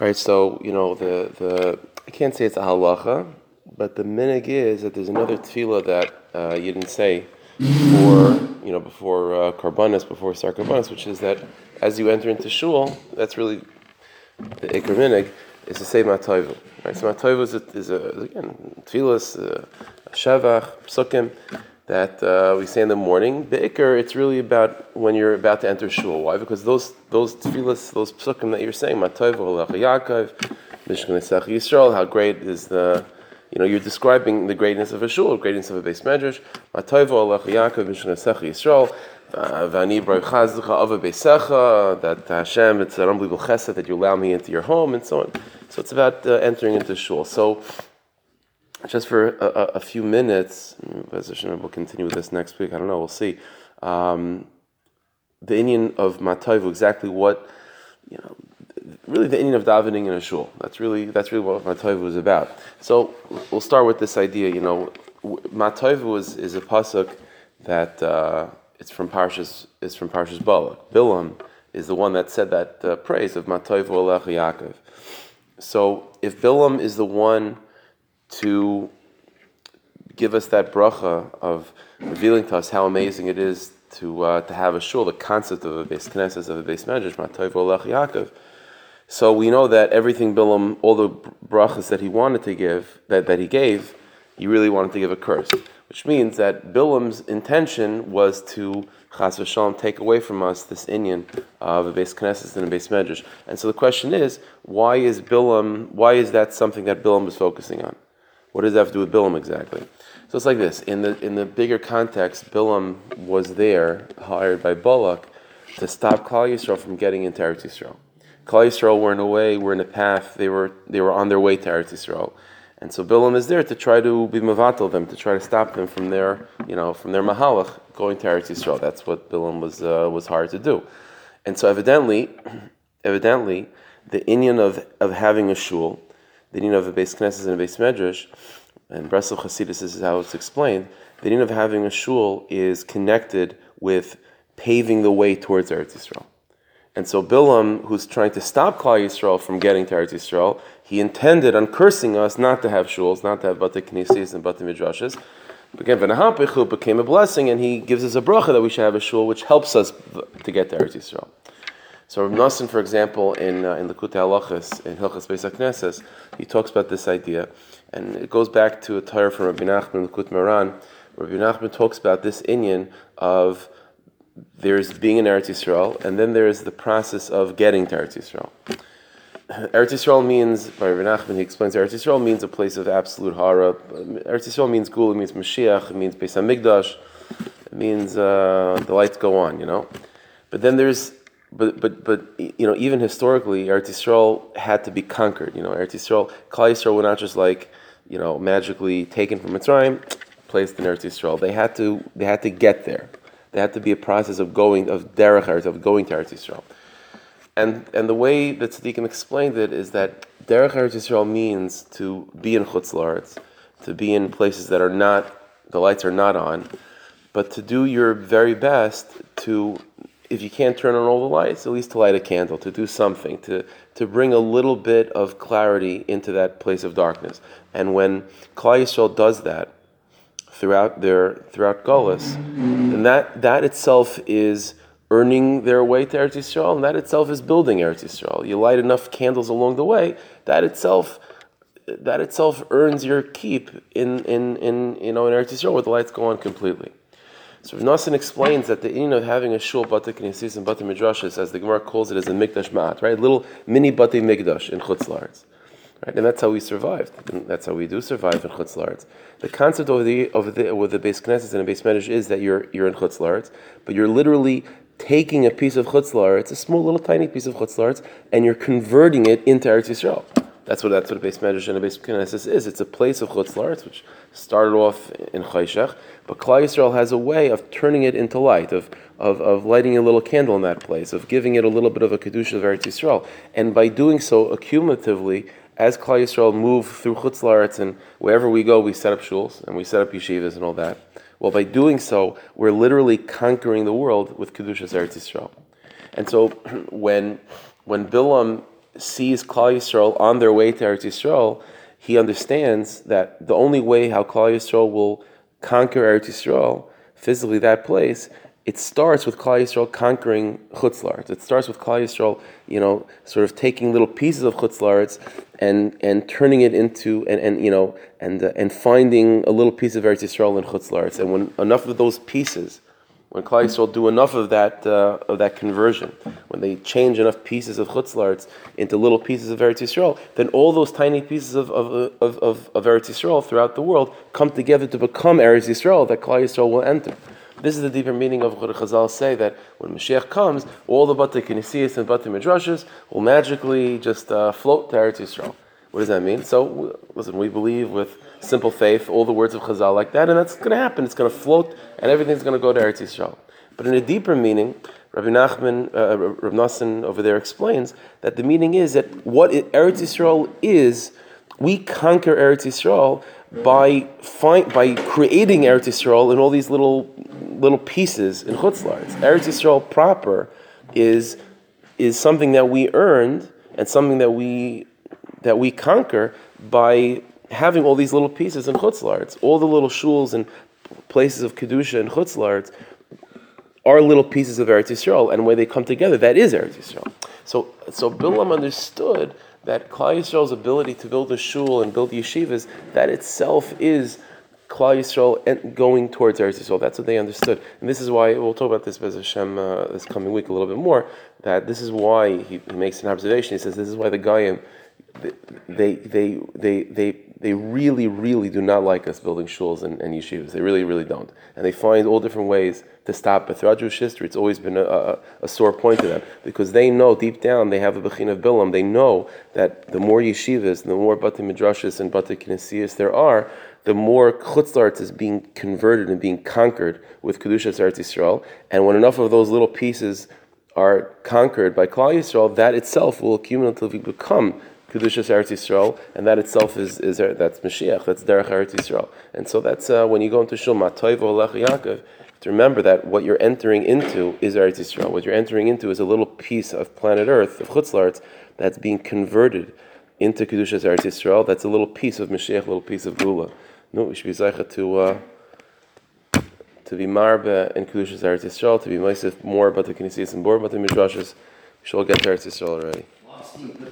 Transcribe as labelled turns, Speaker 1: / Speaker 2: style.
Speaker 1: All right, so you know the the I can't say it's a halacha, but the minig is that there's another tefillah that uh, you didn't say before you know before uh, karbanis, before start karbanis, which is that as you enter into shul, that's really the ikr minig is to say matoivu. Right, so matoivu is, a, is a, again tefillas, uh, shavach, psukim that uh, we say in the morning. Be'ikr, it's really about when you're about to enter shul. Why? Because those those tefillas, those psukim that you're saying, Matoiv Yaakov, Mishkan Esach Yisrael, how great is the you know, you're describing the greatness of a shul, greatness of a base medrash. Matoiv Yaakov, Mishkan Esach Yisrael. Vani that Hashem, it's an unbelievable chesed that you allow me into your home, and so on. So it's about uh, entering into shul. So just for a, a, few minutes, we'll continue with this next week. I don't know. We'll see. Um, the inyan of Matayvu, exactly what you know, really the inyan of davening in a shul. That's really that's really what Matayvu is about. So we'll start with this idea. You know, Matayvu is, is a pasuk that uh, it's from Parshas is from Parshas Balak. Bilam is the one that said that uh, praise of Matayvu Alech Yaakov. So if Bilam is the one to give us that bracha of revealing to us how amazing it is to uh, to have a shul, the concept of a base knesses, of a base medrash, Matayv Olech Yaakov. So we know that everything Bilam, all the brachas that he wanted to give, that, that he gave, he really wanted to give a curse, which means that Bilam's intention was to chas v'shalom take away from us this inyan of a base knesses and a base medrash. And so the question is, why is Bilam? Why is that something that Bilam was focusing on? What does that have to do with Bilam exactly? So it's like this. In the in the bigger context, Bilam was there, hired by Balak, to stop Klal Yisrael from getting into Eretz Yisrael. Klal Yisrael were in a way, were in a path. They were they were on their way to Eretz Yisrael, and so Bilam is there to try to be mavatal them, to try to stop them from their you know from their mahalach going to Eretz Yisrael. That's what Bilam was uh, was hired to do, and so evidently, evidently, the inyan of of having a shul the din of a base knesses and a base medrash, and Breslov Hasidus is how it's explained. The din of having a shul is connected with paving the way towards Eretz Yisrael. And so Bilam, who's trying to stop Klal Yisrael from getting to Eretz Yisrael, he intended on cursing us not to have shuls, not to have bate knesses and bate midrashes. But again, V'nahapichu became a blessing, and he gives us a bracha that we should have a shul, which helps us to get to Eretz Yisrael. So Rav Nassan, for example, in uh, in Likutei Halachas in Hilchas Beis Knesses, he talks about this idea, and it goes back to a Torah from Rabbi Nachman Likut Moharan. Rabbi Nachman talks about this inyan of there's being in Eretz Yisrael, and then there's the process of getting to Eretz Yisrael. Eretz Yisrael means, by Rabbi Nachman, he explains Eretz Yisrael means a place of absolute hara. Eretz Yisrael means Gul, it means Mashiach, it means Beis Hamikdash, it means uh, the lights go on, you know. But then there's but but but you know even historically Eretz Yisrael had to be conquered. You know Eretz Yisrael, Klal Yisrael were not just like you know magically taken from Mitzrayim, placed in Eretz Yisrael. They had to they had to get there. There had to be a process of going of derech Eretz of going to Eretz Yisrael. And and the way that Tzaddikim explained it is that derech Eretz Yisrael means to be in Chutz La'aretz, to be in places that are not the lights are not on, but to do your very best to if you can't turn on all the lights, at least to light a candle, to do something, to, to bring a little bit of clarity into that place of darkness. And when Klal Yisrael does that throughout their throughout Golis, then that, that itself is earning their way to Eretz Yisrael, and that itself is building Eretz Yisrael. You light enough candles along the way, that itself that itself earns your keep in, in, in you know in Eretz Yisrael where the lights go on completely. So Nassan explains that the in of having a shul bata knesses and bata midrashes, as the Gemara calls it, is a mikdash ma'at, right? Little mini bata mikdash in chutz. Right? And that's how we survived. And that's how we do survive in chutz. The concept of the of the with the base knesses and a base medrash is that you're you're in chutz but you're literally taking a piece of chutz la'aretz, a small little tiny piece of chutz and you're converting it into Eretz Yisrael. That's what that's what a base medrash and a base knesses is. It's a place of chutz la'aretz, which started off in chayshach, but Klal Yisrael has a way of turning it into light, of, of, of lighting a little candle in that place, of giving it a little bit of a kedusha of Eretz Yisrael, and by doing so, accumulatively, as Klal Yisrael move through chutz la'aretz and wherever we go, we set up shuls and we set up yeshivas and all that. Well, by doing so, we're literally conquering the world with kedushas Eretz Yisrael. And so, when when Bilam sees Klal Yisrael on their way to Eretz Yisrael, he understands that the only way how Klal Yisrael will conquer Eretz Yisrael, physically that place, it starts with Klal Yisrael conquering Chutzlaritz. It starts with Klal Yisrael, you know, sort of taking little pieces of Chutzlaritz and and turning it into and, and you know and uh, and finding a little piece of Eretz Yisrael in Chutzlaritz. And when enough of those pieces when Klal Yisrael do enough of that uh, of that conversion, when they change enough pieces of chutzlarts into little pieces of Eretz Yisrael, then all those tiny pieces of, of, of, of, of Eretz Yisrael throughout the world come together to become Eretz Yisrael that Klal Yisrael will enter. This is the deeper meaning of what Chazal say that when Mashiach comes, all the Bate Kinesiyas and Bate Midrashas will magically just uh, float to Eretz Yisrael. What does that mean? So, listen, we believe with simple faith, all the words of Chazal like that, and that's going to happen. It's going to float, and everything's going to go to Eretz Yisrael. But in a deeper meaning, Rabbi Nachman, uh, Rabbi Nassan over there explains that the meaning is that what Eretz Yisrael is, we conquer Eretz Yisrael by by creating Eretz Yisrael in all these little little pieces in Chutzlars. Eretz Yisrael proper is is something that we earned and something that we that we conquer by having all these little pieces in chutzlarts, all the little shuls and places of kedusha and chutzlarts are little pieces of Eretz Yisrael, and when they come together, that is Eretz Yisrael. So, so Bilam understood that Klal Yisrael's ability to build a shul and build yeshivas, that itself is Klal Yisrael going towards Eretz Yisrael. That's what they understood, and this is why we'll talk about this Bez Hashem uh, this coming week a little bit more. That this is why he, he makes an observation. He says this is why the Goyim they, they, they, they, they really, really do not like us building shuls and, and yeshivas. They really, really don't. And they find all different ways to stop But Throughout Jewish history, it's always been a, a, a, sore point to them because they know deep down, they have a Bechin of Bilam, they know that the more yeshivas, the more Bati Midrashas and Bati Kinesias there are, the more chutzlarts is being converted and being conquered with Kedushas Eretz Yisrael. And when enough of those little pieces are conquered by Klal Yisrael, that itself will cumulatively become Kedushas Eretz Yisrael, and that itself is, is that's Mashiach, that's Derech Eretz Yisrael. And so that's uh, when you go into Shul Matoiv Olech Yaakov, to remember that what you're entering into is Eretz Yisrael. What you're entering into is a little piece of planet Earth, of Chutzlarts, that's being converted into Kedushas Eretz Yisrael. That's a little piece of Mashiach, a little piece of Gula. No, we should be Zaycha to. Uh, to be marbe in Kedushas Eretz Yisrael, to be Meisif more about the Kinesias and more about the Midrashas, we should all get to Eretz Yisrael already.